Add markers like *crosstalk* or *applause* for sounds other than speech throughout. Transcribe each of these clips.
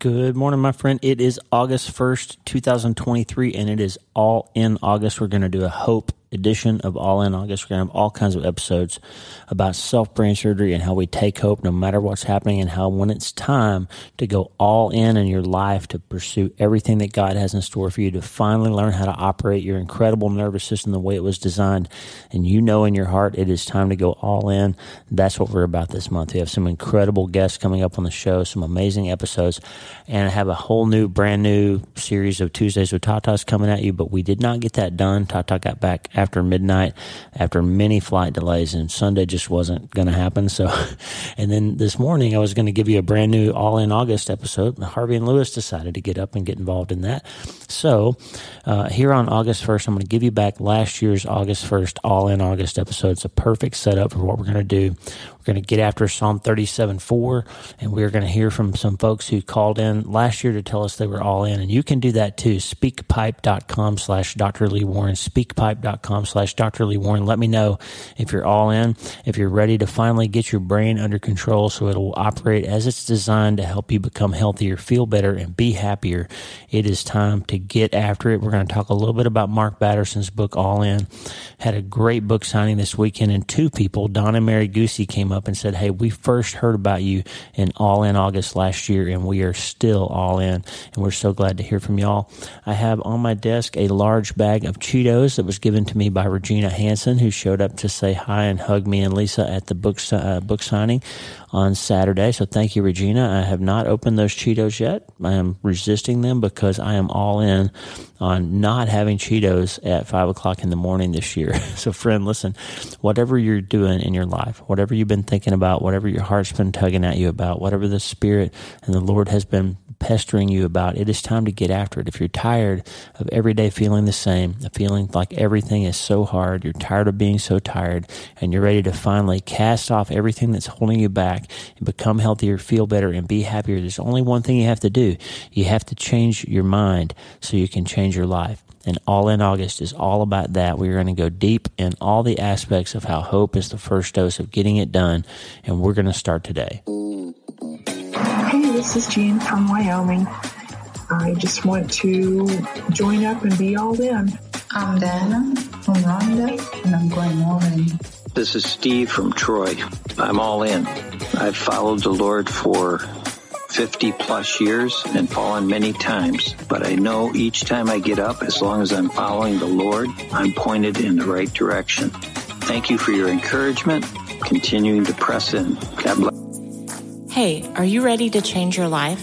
Good morning, my friend. It is August 1st, 2023, and it is all in August. We're going to do a hope edition of All In August. We're going to have all kinds of episodes about self brain surgery and how we take hope no matter what's happening and how when it's time to go all in in your life to pursue everything that God has in store for you to finally learn how to operate your incredible nervous system the way it was designed. And you know in your heart it is time to go all in. That's what we're about this month. We have some incredible guests coming up on the show, some amazing episodes, and I have a whole new, brand new series of Tuesdays with Tatas coming at you, but we did not get that done. Tata got back after midnight after many flight delays, and Sunday just wasn't going to happen. So, *laughs* and then this morning I was going to give you a brand new All in August episode. Harvey and Louis decided to get up and get involved in that. So, uh, here on August 1st, I'm going to give you back last year's August 1st All in August episode. It's a perfect setup for what we're going to do We're going to get after Psalm 37 4, and we're going to hear from some folks who called in last year to tell us they were all in. And you can do that too. Speakpipe.com slash Dr. Lee Warren. Speakpipe.com slash Dr. Lee Warren. Let me know if you're all in, if you're ready to finally get your brain under control so it'll operate as it's designed to help you become healthier, feel better, and be happier. It is time to get after it. We're going to talk a little bit about Mark Batterson's book, All In. Had a great book signing this weekend, and two people, Don and Mary Goosey, came up and said, Hey, we first heard about you in All In August last year, and we are still all in. And we're so glad to hear from y'all. I have on my desk a large bag of Cheetos that was given to me by Regina Hanson, who showed up to say hi and hug me and Lisa at the book, uh, book signing on Saturday. So thank you, Regina. I have not opened those Cheetos yet. I am resisting them because I am all in on not having Cheetos at five o'clock in the morning this year. *laughs* So, friend, listen, whatever you're doing in your life, whatever you've been thinking about, whatever your heart's been tugging at you about, whatever the Spirit and the Lord has been pestering you about, it is time to get after it. If you're tired of every day feeling the same, feeling like everything is so hard, you're tired of being so tired, and you're ready to finally cast off everything that's holding you back and become healthier, feel better, and be happier, there's only one thing you have to do. You have to change your mind so you can change your life. And All in August is all about that. We're going to go deep in all the aspects of how hope is the first dose of getting it done. And we're going to start today. Hey, this is Jean from Wyoming. I just want to join up and be all in. I'm Dana from Rhonda, and I'm going all in. This is Steve from Troy. I'm all in. I've followed the Lord for 50 plus years and fallen many times, but I know each time I get up, as long as I'm following the Lord, I'm pointed in the right direction. Thank you for your encouragement, continuing to press in. God bless. Hey, are you ready to change your life?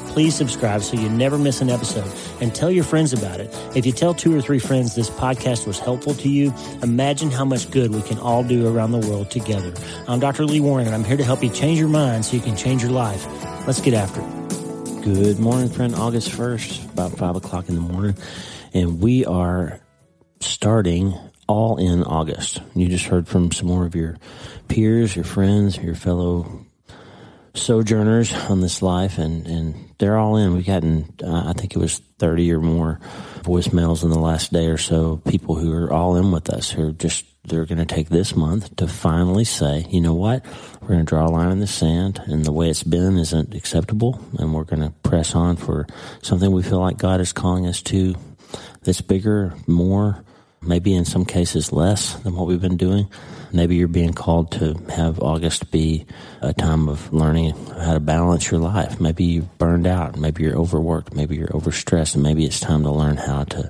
please subscribe so you never miss an episode and tell your friends about it. If you tell two or three friends this podcast was helpful to you, imagine how much good we can all do around the world together. I'm Dr. Lee Warren and I'm here to help you change your mind so you can change your life. Let's get after it. Good morning, friend. August 1st, about 5 o'clock in the morning. And we are starting all in August. You just heard from some more of your peers, your friends, your fellow sojourners on this life, and, and they're all in. We've gotten, uh, I think it was 30 or more voicemails in the last day or so, people who are all in with us, who are just, they're going to take this month to finally say, you know what, we're going to draw a line in the sand, and the way it's been isn't acceptable, and we're going to press on for something we feel like God is calling us to that's bigger, more, maybe in some cases less than what we've been doing. Maybe you're being called to have August be a time of learning how to balance your life. Maybe you've burned out. Maybe you're overworked. Maybe you're overstressed. And maybe it's time to learn how to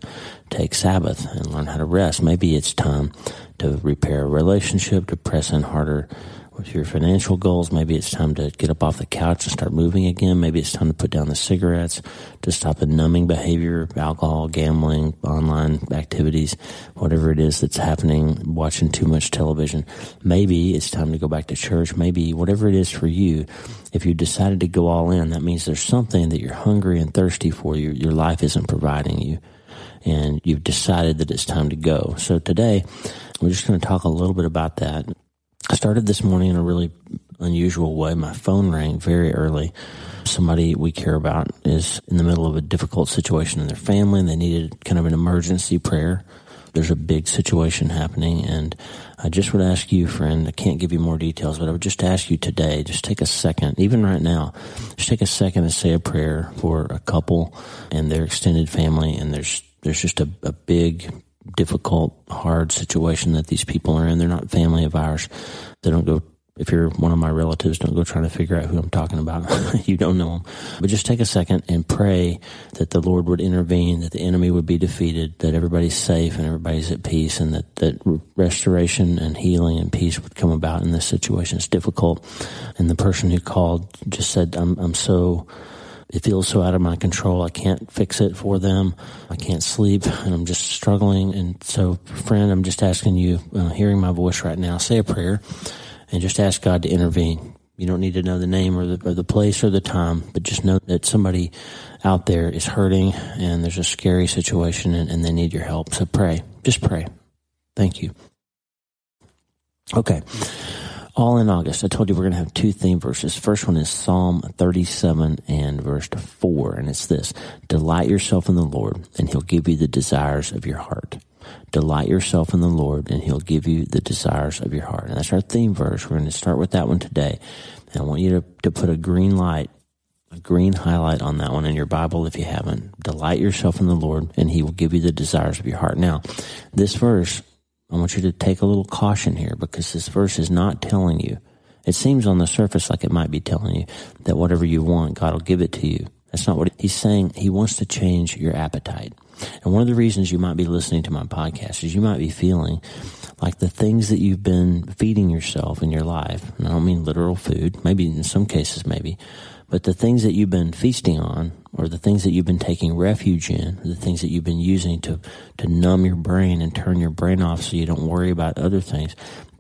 take Sabbath and learn how to rest. Maybe it's time to repair a relationship, to press in harder with your financial goals. Maybe it's time to get up off the couch and start moving again. Maybe it's time to put down the cigarettes, to stop the numbing behavior, alcohol, gambling, online activities, whatever it is that's happening, watching too much television. Maybe it's time to go back to church. Maybe whatever it is for you, if you decided to go all in, that means there's something that you're hungry and thirsty for. Your, your life isn't providing you. And you've decided that it's time to go. So today, we're just going to talk a little bit about that. I started this morning in a really unusual way. My phone rang very early. Somebody we care about is in the middle of a difficult situation in their family and they needed kind of an emergency prayer. There's a big situation happening and I just would ask you, friend, I can't give you more details, but I would just ask you today, just take a second, even right now, just take a second and say a prayer for a couple and their extended family and there's there's just a, a big difficult, hard situation that these people are in. They're not family of ours. They don't go, if you're one of my relatives, don't go trying to figure out who I'm talking about. *laughs* you don't know them. But just take a second and pray that the Lord would intervene, that the enemy would be defeated, that everybody's safe and everybody's at peace, and that, that restoration and healing and peace would come about in this situation. It's difficult. And the person who called just said, I'm, I'm so, it feels so out of my control. I can't fix it for them. I can't sleep and I'm just struggling. And so, friend, I'm just asking you, uh, hearing my voice right now, say a prayer and just ask God to intervene. You don't need to know the name or the, or the place or the time, but just know that somebody out there is hurting and there's a scary situation and, and they need your help. So pray. Just pray. Thank you. Okay all in August. I told you we're going to have two theme verses. First one is Psalm 37 and verse 4, and it's this Delight yourself in the Lord, and he'll give you the desires of your heart. Delight yourself in the Lord, and he'll give you the desires of your heart. And that's our theme verse. We're going to start with that one today. And I want you to, to put a green light, a green highlight on that one in your Bible if you haven't. Delight yourself in the Lord, and he will give you the desires of your heart. Now, this verse I want you to take a little caution here because this verse is not telling you. It seems on the surface like it might be telling you that whatever you want, God will give it to you. That's not what he's saying. He wants to change your appetite. And one of the reasons you might be listening to my podcast is you might be feeling like the things that you've been feeding yourself in your life, and I don't mean literal food, maybe in some cases, maybe, but the things that you've been feasting on, or the things that you've been taking refuge in, the things that you've been using to, to numb your brain and turn your brain off so you don't worry about other things,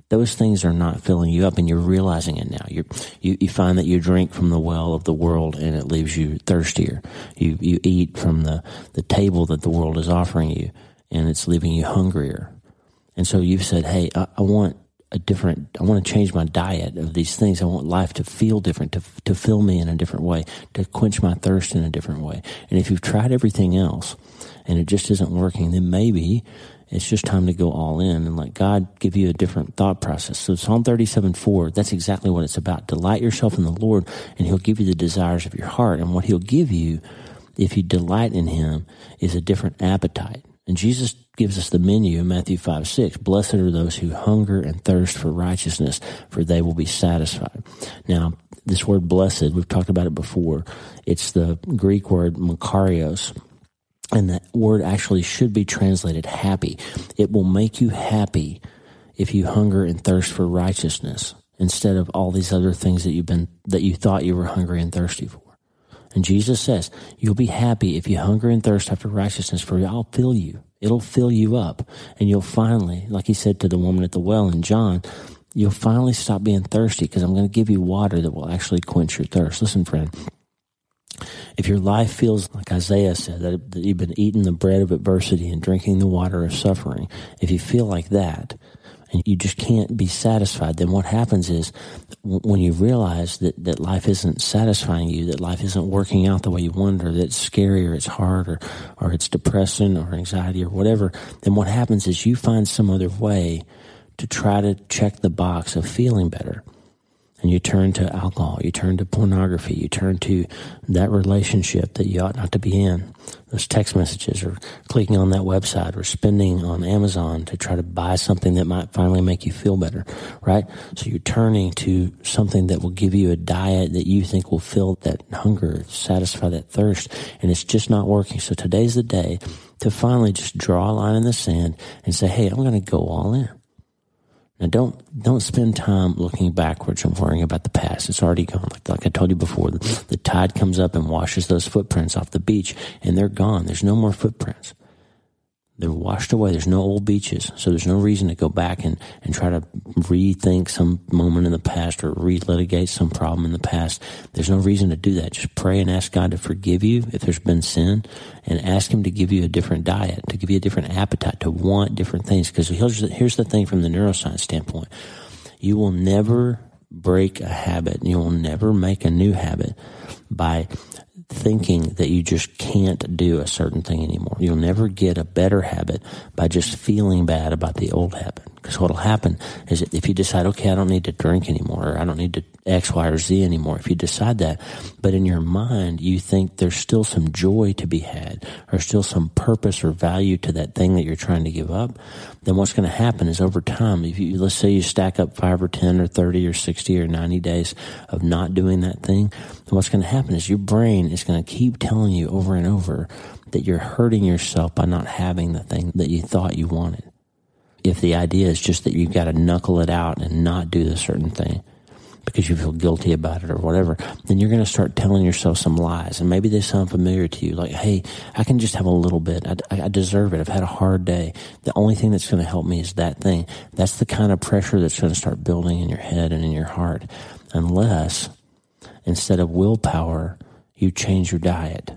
those things are not filling you up and you're realizing it now. you you, you find that you drink from the well of the world and it leaves you thirstier. You, you eat from the, the table that the world is offering you and it's leaving you hungrier. And so you've said, Hey, I, I want a different, I want to change my diet of these things. I want life to feel different, to, to fill me in a different way, to quench my thirst in a different way. And if you've tried everything else and it just isn't working, then maybe it's just time to go all in and let God give you a different thought process. So Psalm 37, 4, that's exactly what it's about. Delight yourself in the Lord and he'll give you the desires of your heart. And what he'll give you if you delight in him is a different appetite. And Jesus gives us the menu in Matthew 5 6. Blessed are those who hunger and thirst for righteousness, for they will be satisfied. Now, this word blessed, we've talked about it before. It's the Greek word makarios. And that word actually should be translated happy. It will make you happy if you hunger and thirst for righteousness instead of all these other things that you've been, that you thought you were hungry and thirsty for. And Jesus says, you'll be happy if you hunger and thirst after righteousness, for I'll fill you. It'll fill you up. And you'll finally, like he said to the woman at the well in John, you'll finally stop being thirsty because I'm going to give you water that will actually quench your thirst. Listen, friend. If your life feels like Isaiah said, that, you've been eating the bread of adversity and drinking the water of suffering, if you feel like that, and you just can't be satisfied, then what happens is when you realize that, that life isn't satisfying you, that life isn't working out the way you wanted, or that it's scary or it's hard or, or it's depressing or anxiety or whatever, then what happens is you find some other way to try to check the box of feeling better and you turn to alcohol, you turn to pornography, you turn to that relationship that you ought not to be in, those text messages, or clicking on that website, or spending on Amazon to try to buy something that might finally make you feel better, right? So you're turning to something that will give you a diet that you think will fill that hunger, satisfy that thirst, and it's just not working. So today's the day to finally just draw a line in the sand and say, hey, I'm going to go all in. Now don't don't spend time looking backwards and worrying about the past. It's already gone. Like, like I told you before, the, the tide comes up and washes those footprints off the beach, and they're gone. There's no more footprints. They're washed away. There's no old beaches. So there's no reason to go back and, and try to rethink some moment in the past or relitigate some problem in the past. There's no reason to do that. Just pray and ask God to forgive you if there's been sin and ask Him to give you a different diet, to give you a different appetite, to want different things. Because here's the, here's the thing from the neuroscience standpoint. You will never break a habit. You will never make a new habit by thinking that you just can't do a certain thing anymore. You'll never get a better habit by just feeling bad about the old habit. Because what'll happen is if you decide, okay, I don't need to drink anymore, or I don't need to X, Y, or Z anymore, if you decide that, but in your mind you think there's still some joy to be had, or still some purpose or value to that thing that you're trying to give up, then what's going to happen is over time, if you, let's say you stack up five or 10 or 30 or 60 or 90 days of not doing that thing, then what's going to happen is your brain is going to keep telling you over and over that you're hurting yourself by not having the thing that you thought you wanted if the idea is just that you've got to knuckle it out and not do the certain thing because you feel guilty about it or whatever, then you're going to start telling yourself some lies. And maybe they sound familiar to you, like, hey, I can just have a little bit. I, I deserve it. I've had a hard day. The only thing that's going to help me is that thing. That's the kind of pressure that's going to start building in your head and in your heart. Unless, instead of willpower, you change your diet.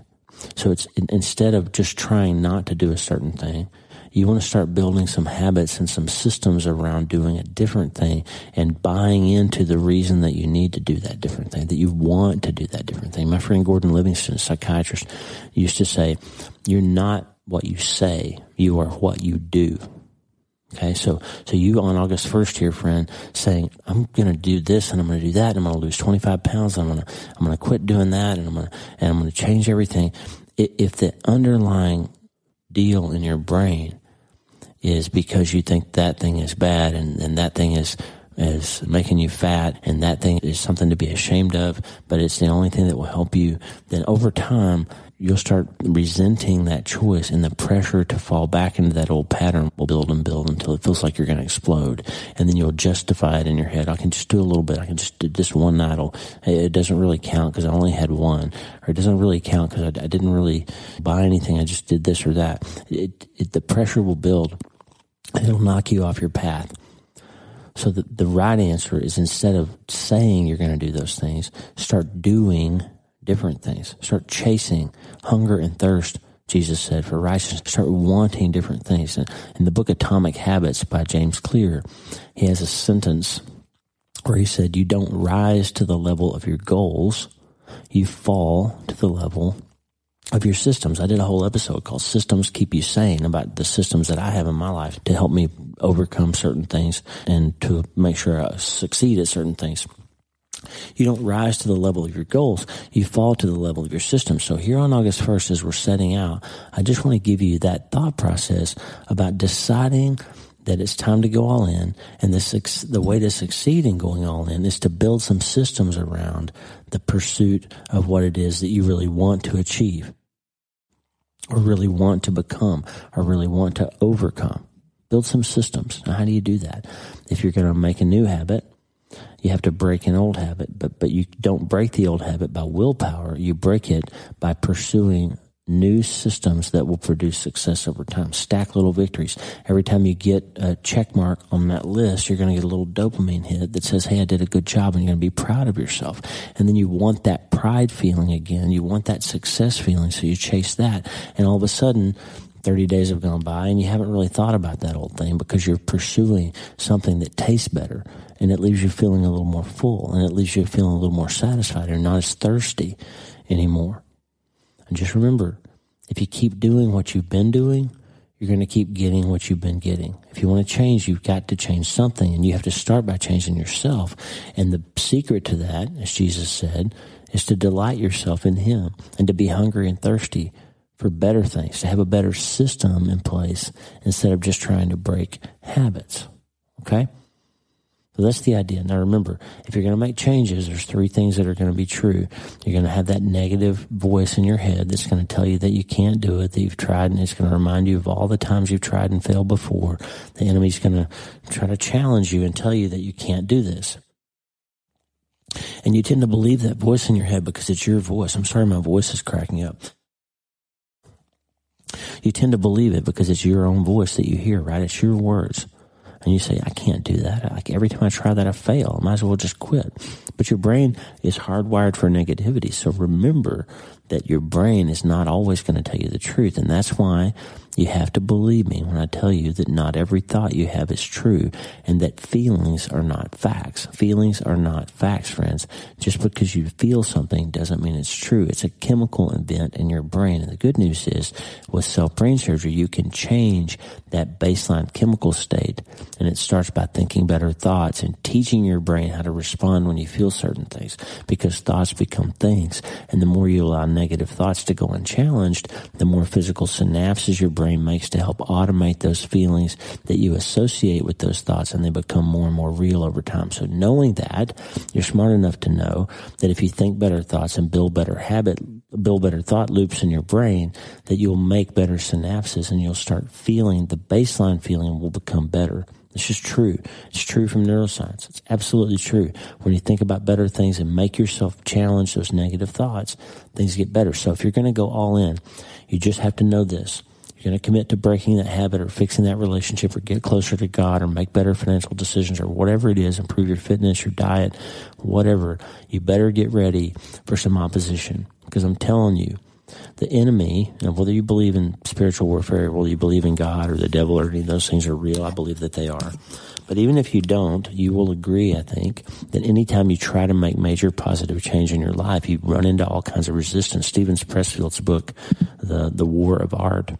So it's instead of just trying not to do a certain thing, you want to start building some habits and some systems around doing a different thing and buying into the reason that you need to do that different thing, that you want to do that different thing. My friend Gordon Livingston, a psychiatrist, used to say, You're not what you say, you are what you do. Okay, so so you on August first here, friend, saying I'm going to do this and I'm going to do that and I'm going to lose 25 pounds. I'm going to I'm going to quit doing that and I'm going to and I'm going to change everything. If the underlying deal in your brain is because you think that thing is bad and, and that thing is is making you fat and that thing is something to be ashamed of, but it's the only thing that will help you, then over time you'll start resenting that choice and the pressure to fall back into that old pattern will build and build until it feels like you're going to explode. And then you'll justify it in your head. I can just do a little bit. I can just do this one night. It doesn't really count because I only had one or it doesn't really count because I, I, didn't really buy anything. I just did this or that. It, it, the pressure will build it'll knock you off your path. So the, the right answer is instead of saying you're going to do those things, start doing different things. Start chasing hunger and thirst, Jesus said, for righteousness. Start wanting different things. And in the book Atomic Habits by James Clear, he has a sentence where he said, You don't rise to the level of your goals, you fall to the level of your systems. I did a whole episode called Systems Keep You Sane about the systems that I have in my life to help me overcome certain things and to make sure I succeed at certain things. You don't rise to the level of your goals. You fall to the level of your system. So here on August 1st, as we're setting out, I just want to give you that thought process about deciding that it's time to go all in. And the, the way to succeed in going all in is to build some systems around the pursuit of what it is that you really want to achieve or really want to become or really want to overcome. Build some systems. Now, how do you do that? If you're going to make a new habit, you have to break an old habit, but, but you don't break the old habit by willpower. You break it by pursuing new systems that will produce success over time. Stack little victories. Every time you get a check mark on that list, you're going to get a little dopamine hit that says, Hey, I did a good job and you're going to be proud of yourself. And then you want that pride feeling again. You want that success feeling. So you chase that. And all of a sudden, 30 days have gone by and you haven't really thought about that old thing because you're pursuing something that tastes better and it leaves you feeling a little more full and it leaves you feeling a little more satisfied and not as thirsty anymore. And just remember, if you keep doing what you've been doing, you're going to keep getting what you've been getting. If you want to change, you've got to change something, and you have to start by changing yourself. And the secret to that, as Jesus said, is to delight yourself in Him and to be hungry and thirsty for better things, to have a better system in place instead of just trying to break habits. Okay? So that's the idea. Now remember, if you're going to make changes, there's three things that are going to be true. You're going to have that negative voice in your head that's going to tell you that you can't do it, that you've tried, and it's going to remind you of all the times you've tried and failed before. The enemy's going to try to challenge you and tell you that you can't do this. And you tend to believe that voice in your head because it's your voice. I'm sorry, my voice is cracking up. You tend to believe it because it's your own voice that you hear, right? It's your words and you say, I can't do that. Like every time I try that, I fail. I might as well just quit. But your brain is hardwired for negativity. So remember that your brain is not always going to tell you the truth. And that's why you have to believe me when I tell you that not every thought you have is true and that feelings are not facts. Feelings are not facts, friends. Just because you feel something doesn't mean it's true. It's a chemical event in your brain. And the good news is with self brain surgery, you can change that baseline chemical state. And it starts by thinking better thoughts and teaching your brain how to respond when you feel certain things because thoughts become things. And the more you allow negative thoughts to go unchallenged, the more physical synapses your brain brain makes to help automate those feelings that you associate with those thoughts and they become more and more real over time. So knowing that, you're smart enough to know that if you think better thoughts and build better habit, build better thought loops in your brain, that you'll make better synapses and you'll start feeling the baseline feeling will become better. It's just true. It's true from neuroscience. It's absolutely true. When you think about better things and make yourself challenge those negative thoughts, things get better. So if you're going to go all in, you just have to know this going to commit to breaking that habit or fixing that relationship or get closer to God or make better financial decisions or whatever it is, improve your fitness, your diet, whatever, you better get ready for some opposition. Because I'm telling you, the enemy, and whether you believe in spiritual warfare, or whether you believe in God or the devil or any of those things are real, I believe that they are. But even if you don't, you will agree, I think, that anytime you try to make major positive change in your life, you run into all kinds of resistance. Steven Pressfield's book, The, the War of Art,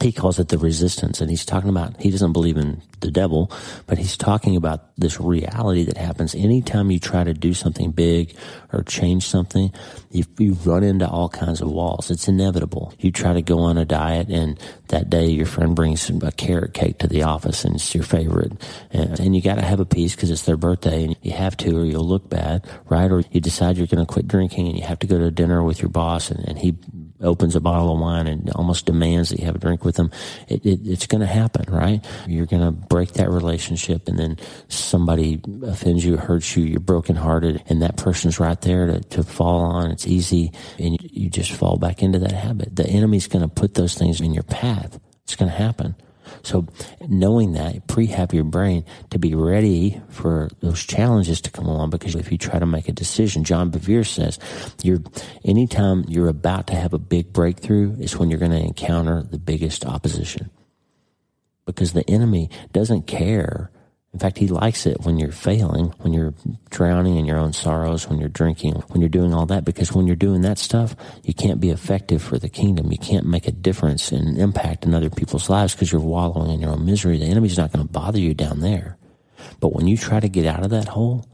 he calls it the resistance and he's talking about he doesn't believe in the devil but he's talking about this reality that happens. Anytime you try to do something big or change something you, you run into all kinds of walls. It's inevitable. You try to go on a diet and that day your friend brings a carrot cake to the office and it's your favorite. And, and you got to have a piece because it's their birthday and you have to or you'll look bad right? Or you decide you're going to quit drinking and you have to go to dinner with your boss and, and he opens a bottle of wine and almost demands that you have a drink with them, it, it, it's going to happen, right? You're going to break that relationship and then somebody offends you, hurts you, you're brokenhearted, and that person's right there to, to fall on. It's easy, and you, you just fall back into that habit. The enemy's going to put those things in your path. It's going to happen. So knowing that, prehab your brain to be ready for those challenges to come along because if you try to make a decision, John Bevere says, you're, anytime you're about to have a big breakthrough is when you're going to encounter the biggest opposition. Because the enemy doesn't care in fact, he likes it when you're failing, when you're drowning in your own sorrows, when you're drinking, when you're doing all that, because when you're doing that stuff, you can't be effective for the kingdom. You can't make a difference and impact in other people's lives because you're wallowing in your own misery. The enemy's not going to bother you down there. But when you try to get out of that hole,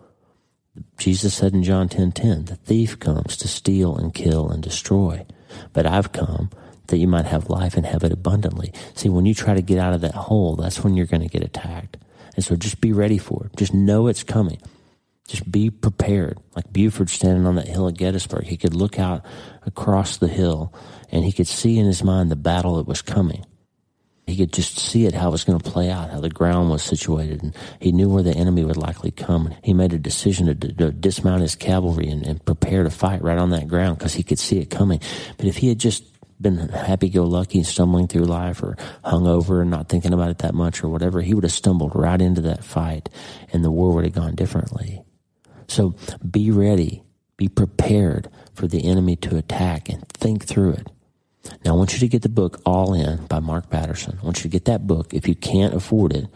Jesus said in John 10:10, 10, 10, the thief comes to steal and kill and destroy. But I've come that you might have life and have it abundantly. See, when you try to get out of that hole, that's when you're going to get attacked. And so just be ready for it. Just know it's coming. Just be prepared. Like Buford standing on that hill at Gettysburg, he could look out across the hill and he could see in his mind the battle that was coming. He could just see it, how it was going to play out, how the ground was situated, and he knew where the enemy would likely come. He made a decision to, to dismount his cavalry and, and prepare to fight right on that ground because he could see it coming. But if he had just been happy go lucky stumbling through life or hung over and not thinking about it that much or whatever, he would have stumbled right into that fight and the war would have gone differently. So be ready, be prepared for the enemy to attack and think through it. Now, I want you to get the book All In by Mark Batterson. I want you to get that book. If you can't afford it,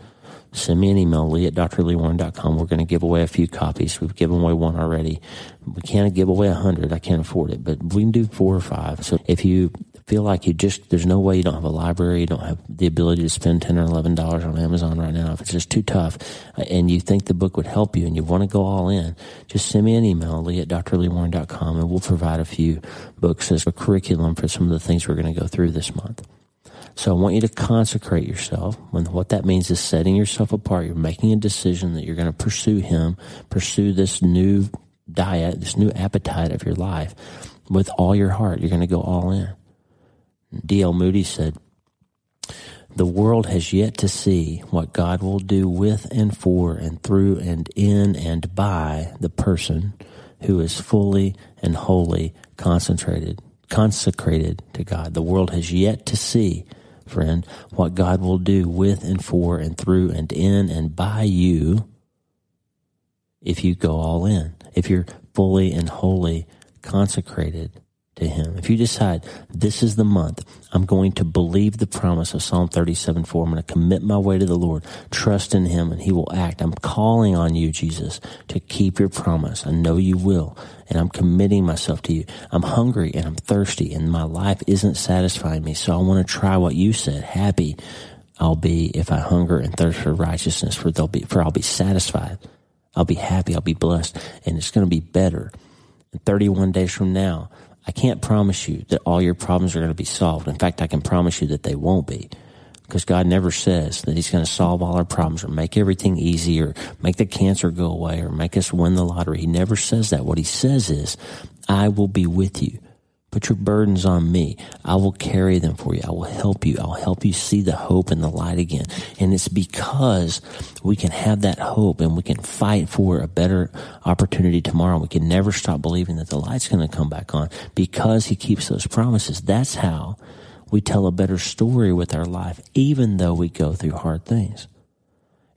send me an email, lee at drleewarren.com. We're going to give away a few copies. We've given away one already. We can't give away a hundred. I can't afford it, but we can do four or five. So if you feel like you just there's no way you don't have a library, you don't have the ability to spend ten or eleven dollars on Amazon right now. If it's just too tough, uh, and you think the book would help you, and you want to go all in, just send me an email, lee at drleewarren.com, and we'll provide a few books as a curriculum for some of the things we're going to go through this month. So I want you to consecrate yourself. When what that means is setting yourself apart. You're making a decision that you're going to pursue Him, pursue this new diet, this new appetite of your life with all your heart. You're going to go all in. D.L. Moody said, the world has yet to see what God will do with and for and through and in and by the person who is fully and wholly concentrated, consecrated to God. The world has yet to see, friend, what God will do with and for and through and in and by you if you go all in, if you're fully and wholly consecrated to Him. If you decide this is the month, I'm going to believe the promise of Psalm 37 4. I'm going to commit my way to the Lord, trust in Him, and He will act. I'm calling on you, Jesus, to keep your promise. I know you will, and I'm committing myself to you. I'm hungry and I'm thirsty, and my life isn't satisfying me, so I want to try what you said. Happy I'll be if I hunger and thirst for righteousness, for, they'll be, for I'll be satisfied. I'll be happy. I'll be blessed, and it's going to be better. And 31 days from now, I can't promise you that all your problems are going to be solved. In fact, I can promise you that they won't be. Because God never says that He's going to solve all our problems or make everything easy or make the cancer go away or make us win the lottery. He never says that. What He says is, I will be with you. Put your burdens on me. I will carry them for you. I will help you. I'll help you see the hope and the light again. And it's because we can have that hope and we can fight for a better opportunity tomorrow. We can never stop believing that the light's going to come back on because he keeps those promises. That's how we tell a better story with our life, even though we go through hard things.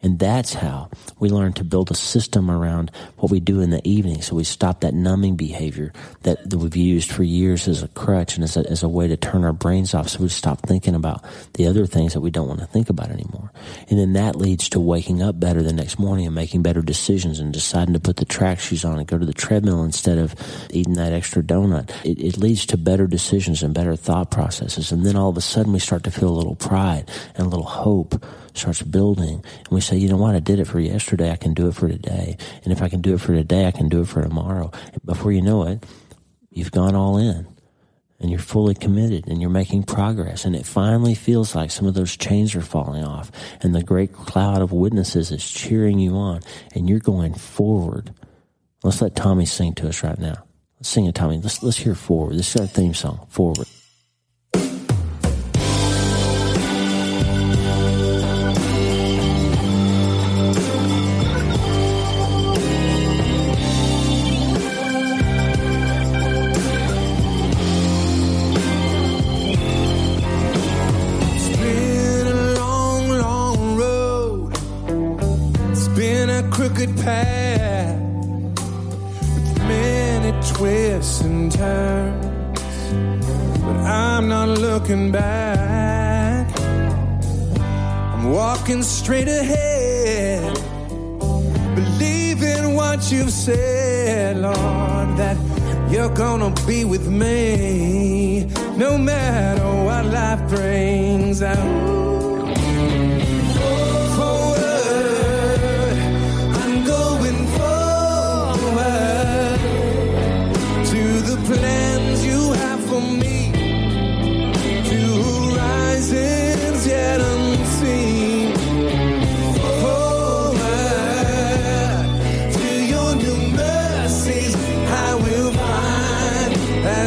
And that's how we learn to build a system around what we do in the evening. So we stop that numbing behavior that, that we've used for years as a crutch and as a, as a way to turn our brains off. So we stop thinking about the other things that we don't want to think about anymore. And then that leads to waking up better the next morning and making better decisions and deciding to put the track shoes on and go to the treadmill instead of eating that extra donut. It, it leads to better decisions and better thought processes. And then all of a sudden we start to feel a little pride and a little hope starts building. And we say, you know what? I did it for yesterday. I can do it for today. And if I can do it for today, I can do it for tomorrow. Before you know it, you've gone all in and you're fully committed and you're making progress. And it finally feels like some of those chains are falling off and the great cloud of witnesses is cheering you on and you're going forward. Let's let Tommy sing to us right now. Let's sing it, Tommy. Let's, let's hear forward. This is our theme song, forward. Looking back. I'm walking straight ahead, believing what you've said, Lord, that you're gonna be with me no matter what life brings. I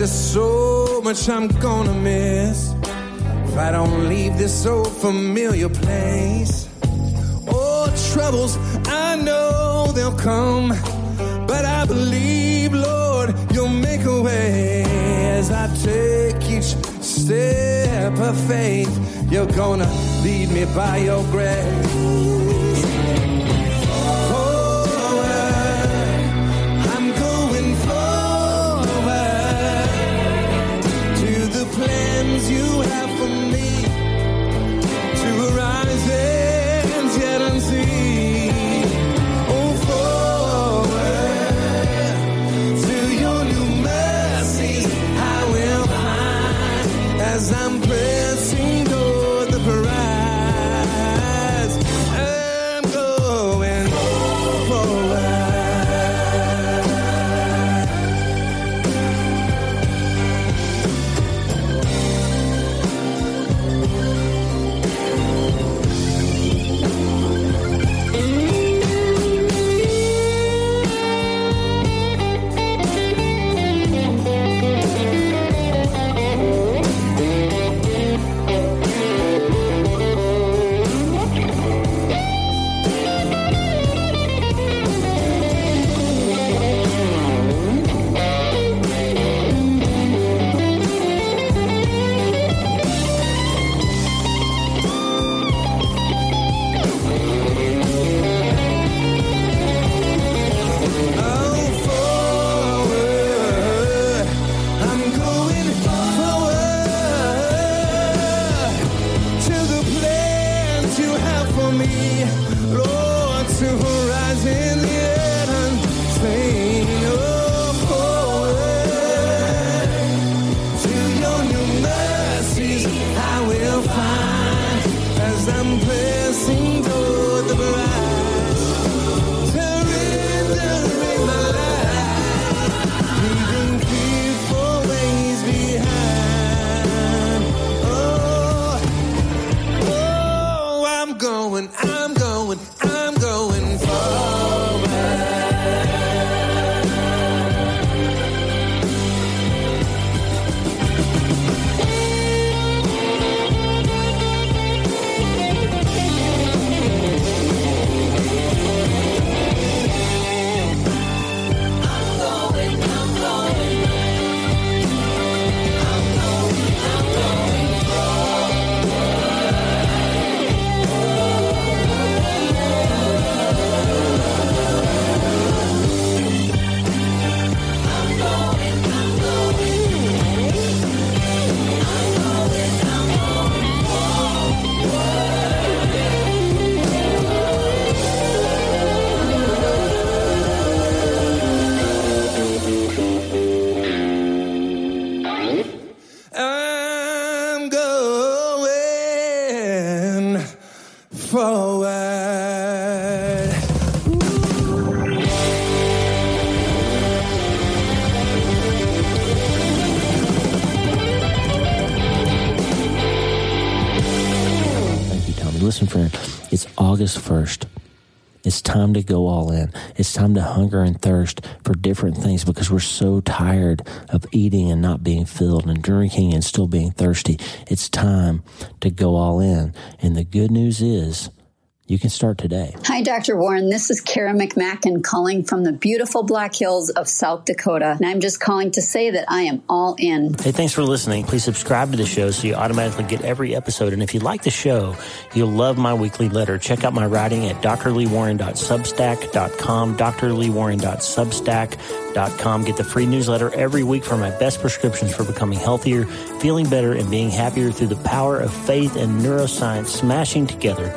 There's so much I'm gonna miss if I don't leave this old familiar place. Oh, troubles, I know they'll come, but I believe, Lord, you'll make a way as I take each step of faith. You're gonna lead me by your grace. August 1st. It's time to go all in. It's time to hunger and thirst for different things because we're so tired of eating and not being filled and drinking and still being thirsty. It's time to go all in. And the good news is you can start today. Hi, Dr. Warren. This is Kara McMacken calling from the beautiful Black Hills of South Dakota. And I'm just calling to say that I am all in. Hey, thanks for listening. Please subscribe to the show so you automatically get every episode. And if you like the show, you'll love my weekly letter. Check out my writing at drleewarren.substack.com, drleewarren.substack.com. Get the free newsletter every week for my best prescriptions for becoming healthier, feeling better, and being happier through the power of faith and neuroscience smashing together